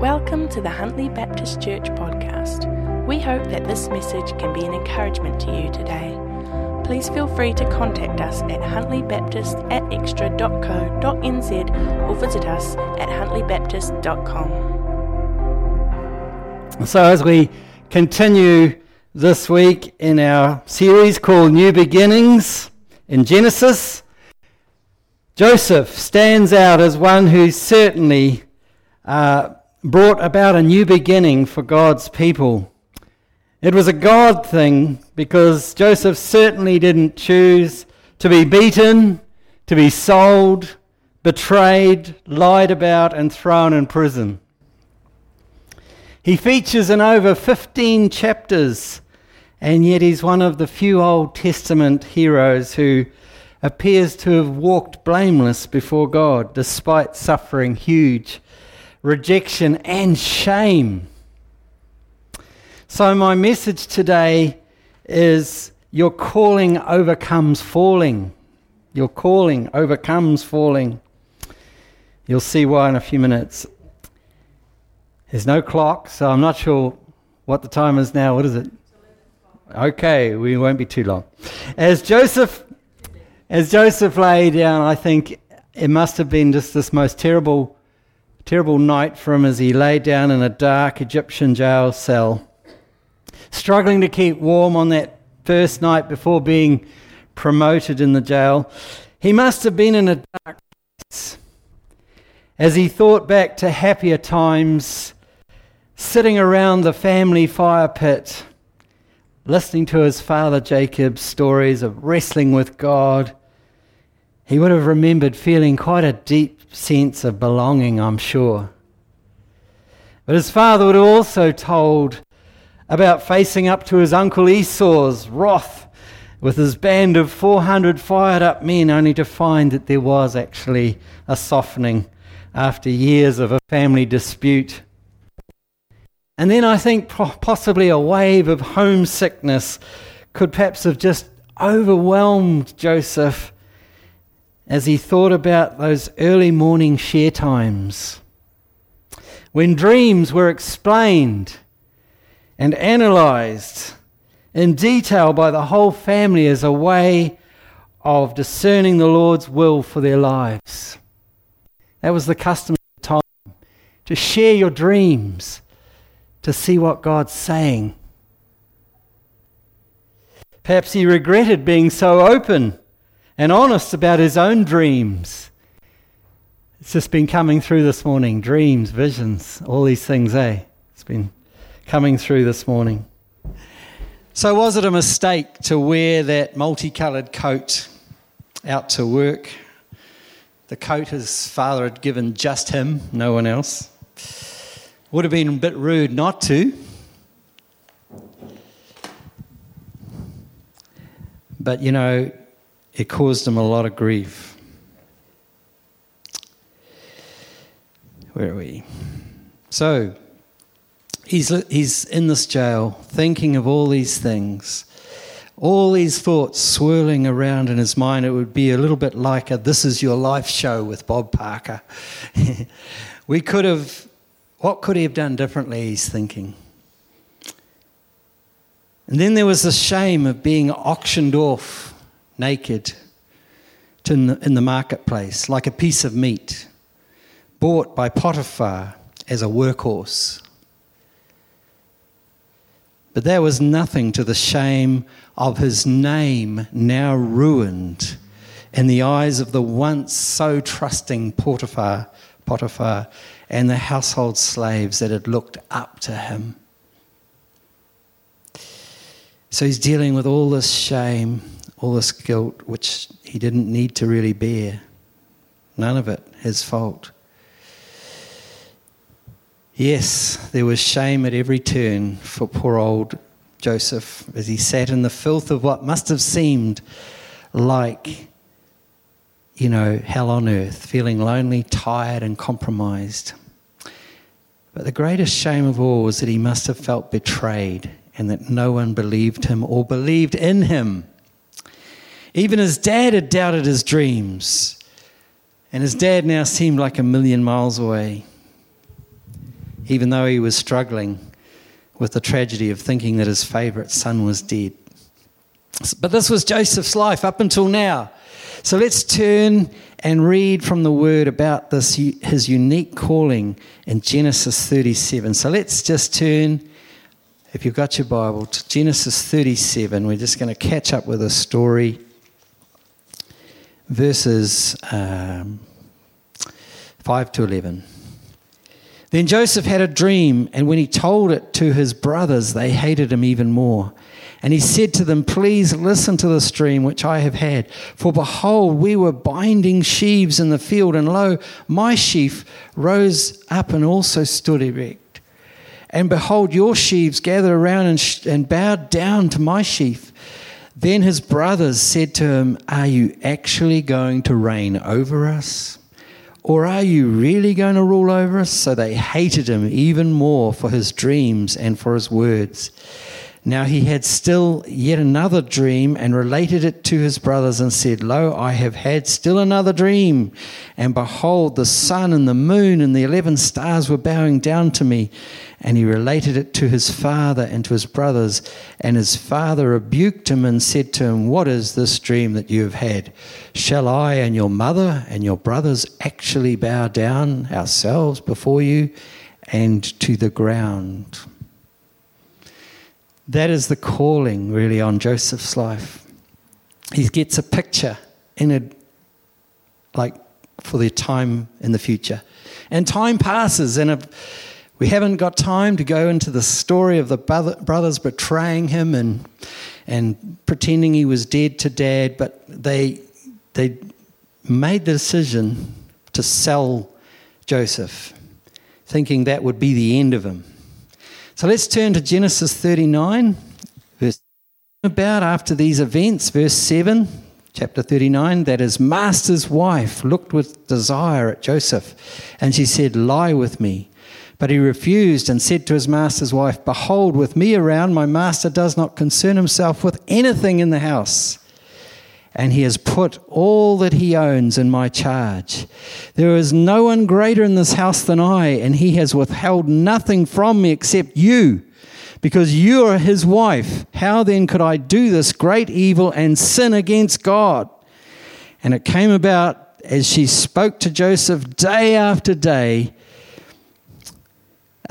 Welcome to the Huntly Baptist Church podcast. We hope that this message can be an encouragement to you today. Please feel free to contact us at huntly.baptist at xtra.co.nz or visit us at huntly.baptist.com. So, as we continue this week in our series called New Beginnings in Genesis, Joseph stands out as one who certainly uh, brought about a new beginning for God's people. It was a God thing because Joseph certainly didn't choose to be beaten, to be sold, betrayed, lied about, and thrown in prison. He features in over 15 chapters, and yet he's one of the few Old Testament heroes who appears to have walked blameless before God despite suffering huge rejection, and shame. So, my message today is your calling overcomes falling. Your calling overcomes falling. You'll see why in a few minutes. There's no clock, so I'm not sure what the time is now. What is it? Okay, we won't be too long. As Joseph, as Joseph lay down, I think it must have been just this most terrible terrible night for him as he lay down in a dark Egyptian jail cell, struggling to keep warm on that first night before being promoted in the jail. He must have been in a dark place as he thought back to happier times, sitting around the family fire pit, listening to his father Jacob's stories of wrestling with God. He would have remembered feeling quite a deep sense of belonging, I'm sure. But his father would have also told about facing up to his uncle Esau's wrath with his band of 400 fired up men, only to find that there was actually a softening after years of a family dispute. And then I think possibly a wave of homesickness could perhaps have just overwhelmed Joseph as he thought about those early morning share times when dreams were explained and analyzed in detail by the whole family as a way of discerning the Lord's will for their lives. That was the custom of the time to share your dreams, to see what God's saying. Perhaps he regretted being so open and honest about his own dreams. It's just been coming through this morning dreams, visions, all these things, eh? It's been coming through this morning. So, was it a mistake to wear that multicoloured coat out to work? The coat his father had given just him, no one else. Would have been a bit rude not to. But you know, it caused him a lot of grief. Where are we? So, he's, he's in this jail thinking of all these things, all these thoughts swirling around in his mind. It would be a little bit like a This Is Your Life show with Bob Parker. we could have, what could he have done differently? He's thinking. And then there was the shame of being auctioned off naked in the, marketplace, like a piece of meat, bought by Potiphar as a workhorse. But there was nothing to the shame of his name now ruined in the eyes of the once so trusting Potiphar, Potiphar and the household slaves that had looked up to him. So he's dealing with all this shame all this guilt which he didn't need to really bear. None of it his fault. Yes, there was shame at every turn for poor old Joseph as he sat in the filth of what must have seemed like, you know, hell on earth, feeling lonely, tired, and compromised. But the greatest shame of all was that he must have felt betrayed and that no one believed him or believed in him. Even his dad had doubted his dreams, and his dad now seemed like a million miles away. even though he was struggling with the tragedy of thinking that his favourite son was dead. But this was Joseph's life up until now. So let's turn and read from the word about this his unique calling in Genesis 37. So let's just turn if you've got your Bible to Genesis 37. We're just going to catch up with a story verses um, 5 to 11. Then Joseph had a dream, and when he told it to his brothers, they hated him even more. And he said to them, Please listen to this dream which I have had. For behold, we were binding sheaves in the field, and lo, my sheaf rose up and also stood erect. And behold, your sheaves gathered around and, sh- and bowed down to my sheaf. Then his brothers said to him, Are you actually going to reign over us? Or are you really going to rule over us? So they hated him even more for his dreams and for his words. Now he had still yet another dream and related it to his brothers and said, Lo, I have had still another dream. And behold, the sun and the moon and the eleven stars were bowing down to me. And he related it to his father and to his brothers. And his father rebuked him and said to him, What is this dream that you have had? Shall I and your mother and your brothers actually bow down ourselves before you and to the ground? That is the calling, really, on Joseph's life. He gets a picture in a, like, for the time in the future. And time passes, and we haven't got time to go into the story of the brothers betraying him and, and pretending he was dead to dad, but they, they made the decision to sell Joseph, thinking that would be the end of him. So let's turn to Genesis 39, verse about after these events, verse 7, chapter 39, that his master's wife looked with desire at Joseph, and she said, Lie with me. But he refused and said to his master's wife, Behold, with me around, my master does not concern himself with anything in the house and he has put all that he owns in my charge. There is no one greater in this house than I, and he has withheld nothing from me except you, because you are his wife. How then could I do this great evil and sin against God? And it came about as she spoke to Joseph day after day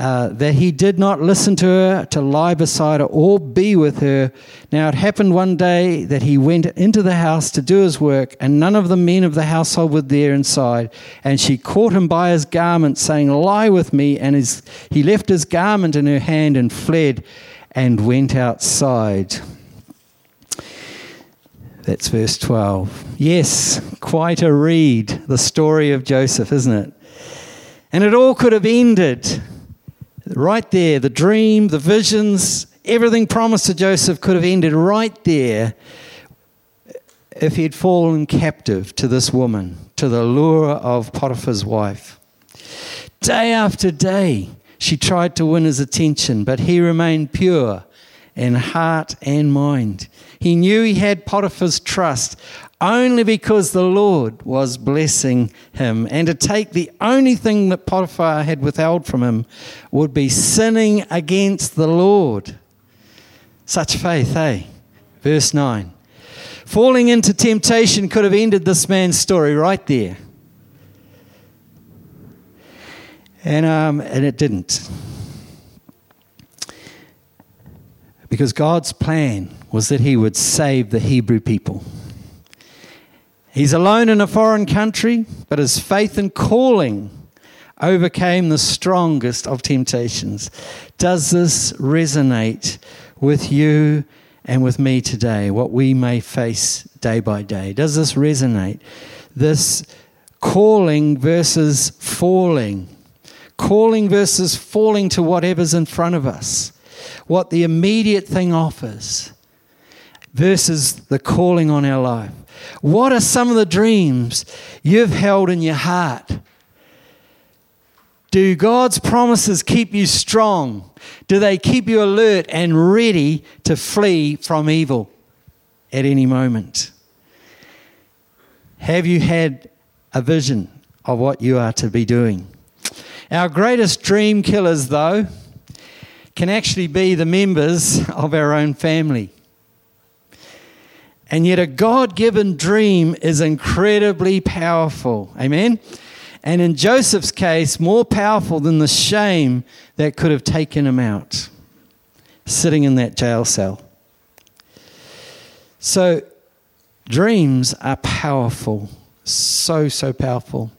uh, that he did not listen to her, to lie beside her, or be with her. Now it happened one day that he went into the house to do his work, and none of the men of the household were there inside. And she caught him by his garment, saying, Lie with me. And his, he left his garment in her hand and fled and went outside. That's verse 12. Yes, quite a read, the story of Joseph, isn't it? And it all could have ended Right there, the dream, the visions, everything promised to Joseph could have ended right there if he had fallen captive to this woman, to the lure of Potiphar's wife. Day after day, she tried to win his attention, but he remained pure in heart and mind. He knew he had Potiphar's trust only because the Lord was blessing him. And to take the only thing that Potiphar had withheld from him would be sinning against the Lord. Such faith, eh? Verse 9. Falling into temptation could have ended this man's story right there. And, um, and it didn't. Because God's plan was that he would save the Hebrew people. He's alone in a foreign country, but his faith and calling overcame the strongest of temptations. Does this resonate with you and with me today, what we may face day by day? Does this resonate? This calling versus falling, calling versus falling to whatever's in front of us, what the immediate thing offers versus the calling on our life. What are some of the dreams you've held in your heart? Do God's promises keep you strong? Do they keep you alert and ready to flee from evil at any moment? Have you had a vision of what you are to be doing? Our greatest dream killers, though, can actually be the members of our own family. And yet, a God given dream is incredibly powerful. Amen? And in Joseph's case, more powerful than the shame that could have taken him out, sitting in that jail cell. So, dreams are powerful. So, so powerful.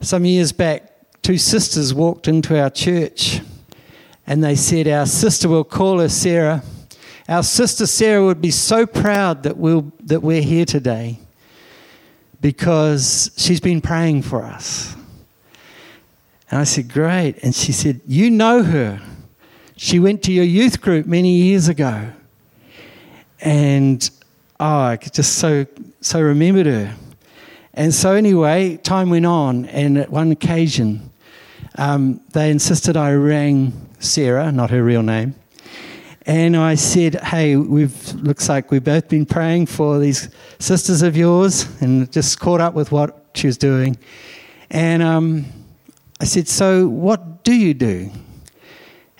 Some years back, two sisters walked into our church and they said, Our sister, will call her Sarah. Our sister Sarah would be so proud that, we'll, that we're here today because she's been praying for us. And I said, Great. And she said, You know her. She went to your youth group many years ago. And oh, I just so, so remembered her. And so, anyway, time went on, and at one occasion, um, they insisted I rang Sarah, not her real name, and I said, "Hey, we've looks like we've both been praying for these sisters of yours, and just caught up with what she was doing." And um, I said, "So, what do you do?"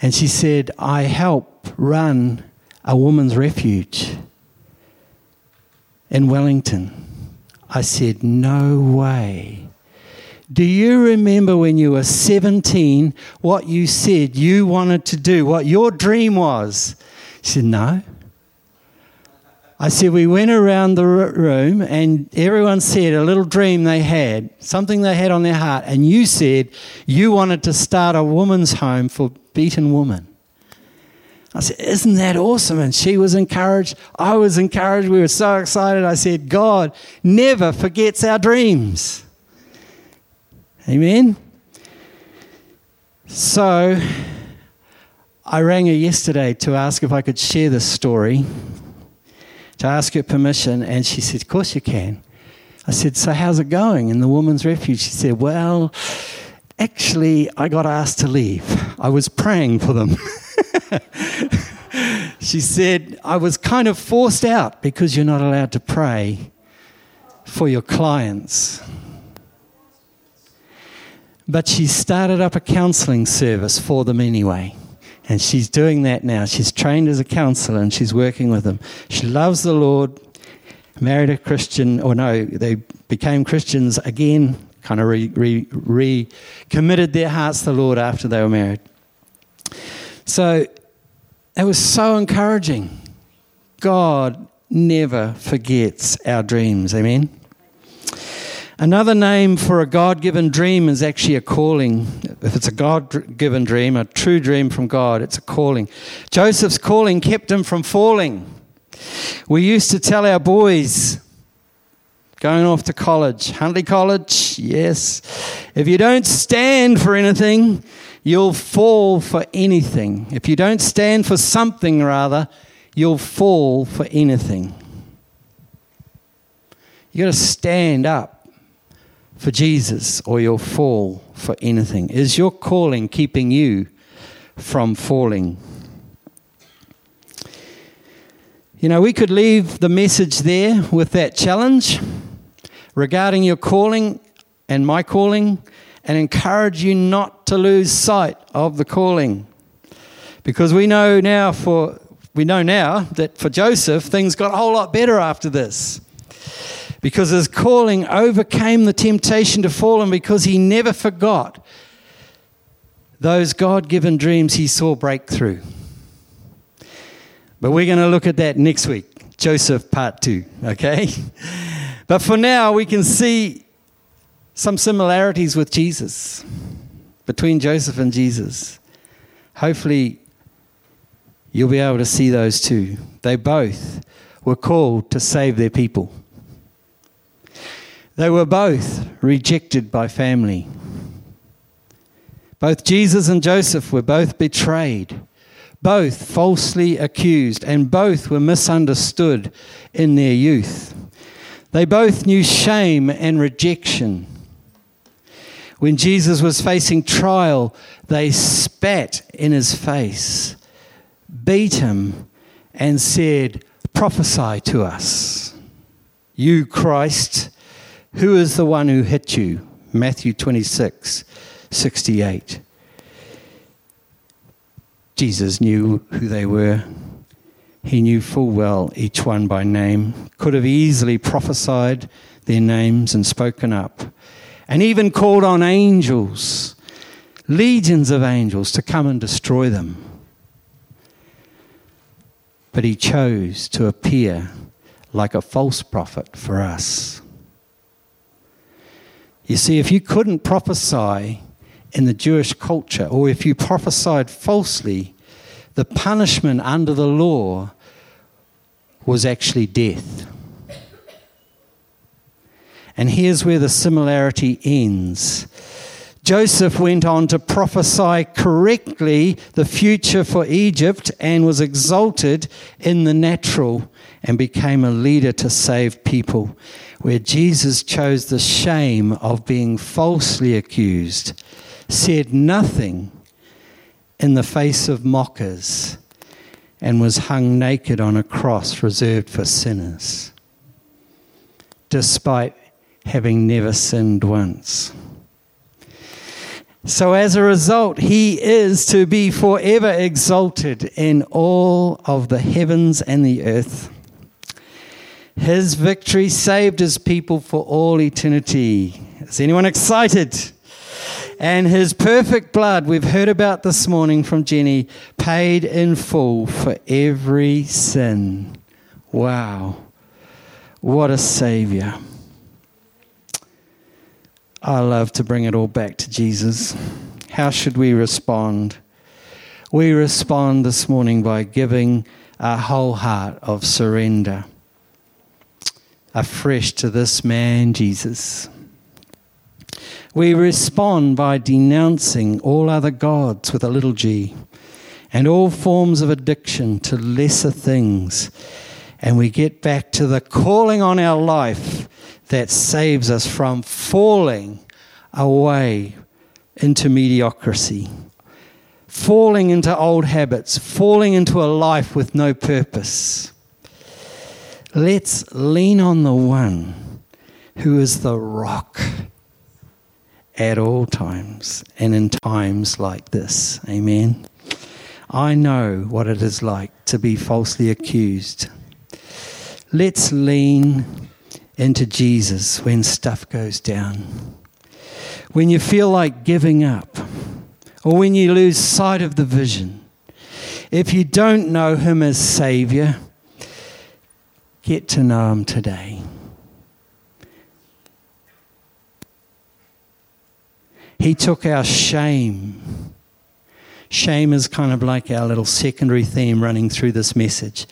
And she said, "I help run a woman's refuge in Wellington." I said, No way. Do you remember when you were 17 what you said you wanted to do, what your dream was? She said, No. I said, We went around the room and everyone said a little dream they had, something they had on their heart, and you said you wanted to start a woman's home for beaten women. I said, Isn't that awesome? And she was encouraged. I was encouraged. We were so excited. I said, God never forgets our dreams. Amen. So I rang her yesterday to ask if I could share this story, to ask her permission, and she said, Of course you can. I said, So how's it going in the woman's refuge? She said, Well, actually, I got asked to leave. I was praying for them. she said, I was kind of forced out because you're not allowed to pray for your clients. But she started up a counseling service for them anyway. And she's doing that now. She's trained as a counselor and she's working with them. She loves the Lord, married a Christian, or no, they became Christians again, kind of recommitted re, re, committed their hearts to the Lord after they were married. So it was so encouraging. God never forgets our dreams. Amen. Another name for a God given dream is actually a calling. If it's a God given dream, a true dream from God, it's a calling. Joseph's calling kept him from falling. We used to tell our boys going off to college, Huntly College, yes. If you don't stand for anything, you'll fall for anything. If you don't stand for something, rather, you'll fall for anything. You've got to stand up for Jesus or you'll fall for anything. Is your calling keeping you from falling? You know, we could leave the message there with that challenge regarding your calling and my calling and encourage you not to lose sight of the calling. Because we know now for we know now that for Joseph things got a whole lot better after this. Because his calling overcame the temptation to fall and because he never forgot those God-given dreams he saw break through. But we're going to look at that next week. Joseph part 2, okay? But for now we can see some similarities with Jesus, between Joseph and Jesus. Hopefully, you'll be able to see those too. They both were called to save their people. They were both rejected by family. Both Jesus and Joseph were both betrayed, both falsely accused, and both were misunderstood in their youth. They both knew shame and rejection. When Jesus was facing trial, they spat in his face, beat him, and said, Prophesy to us. You, Christ, who is the one who hit you? Matthew 26, 68. Jesus knew who they were. He knew full well each one by name, could have easily prophesied their names and spoken up, and even called on angels, legions of angels, to come and destroy them. But he chose to appear like a false prophet for us. You see, if you couldn't prophesy in the Jewish culture, or if you prophesied falsely, the punishment under the law was actually death. And here's where the similarity ends. Joseph went on to prophesy correctly the future for Egypt and was exalted in the natural and became a leader to save people. Where Jesus chose the shame of being falsely accused, said nothing in the face of mockers, and was hung naked on a cross reserved for sinners, despite having never sinned once. So, as a result, he is to be forever exalted in all of the heavens and the earth. His victory saved his people for all eternity. Is anyone excited? And his perfect blood, we've heard about this morning from Jenny, paid in full for every sin. Wow. What a savior. I love to bring it all back to Jesus. How should we respond? We respond this morning by giving our whole heart of surrender afresh to this man, Jesus. We respond by denouncing all other gods with a little g and all forms of addiction to lesser things. And we get back to the calling on our life that saves us from falling away into mediocrity, falling into old habits, falling into a life with no purpose. Let's lean on the one who is the rock at all times and in times like this. Amen. I know what it is like to be falsely accused. Let's lean into Jesus when stuff goes down. When you feel like giving up, or when you lose sight of the vision. If you don't know Him as Savior, get to know Him today. He took our shame. Shame is kind of like our little secondary theme running through this message.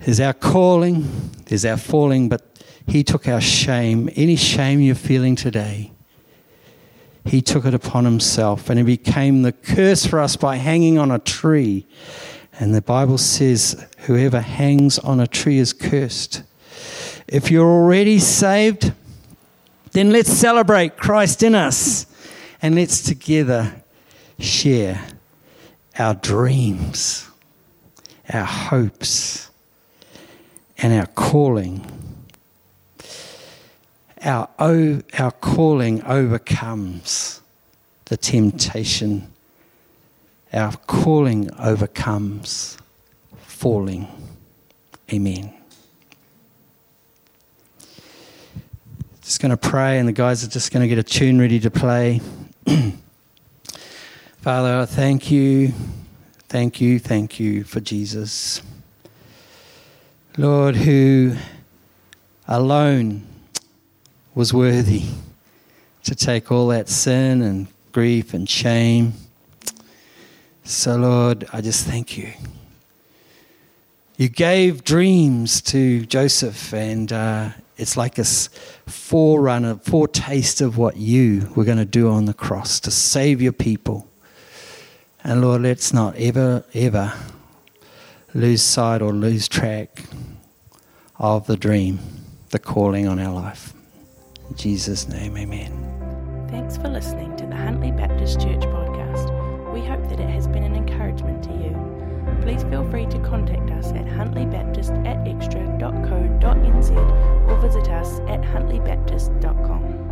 There's our calling, there's our falling, but he took our shame, any shame you're feeling today. He took it upon himself and he became the curse for us by hanging on a tree. And the Bible says, whoever hangs on a tree is cursed. If you're already saved, then let's celebrate Christ in us and let's together share our dreams, our hopes, and our calling our, our calling overcomes the temptation. Our calling overcomes falling. Amen. Just going to pray, and the guys are just going to get a tune ready to play. Father, I thank you, thank you, thank you for Jesus. Lord, who alone was worthy to take all that sin and grief and shame. So, Lord, I just thank you. You gave dreams to Joseph, and uh, it's like a forerunner, foretaste of what you were going to do on the cross to save your people. And Lord, let's not ever, ever lose sight or lose track of the dream, the calling on our life. In Jesus' name, amen. Thanks for listening to the Huntly Baptist Church podcast. It has been an encouragement to you. Please feel free to contact us at huntlybaptist at xtra.co.nz or visit us at huntlybaptist.com.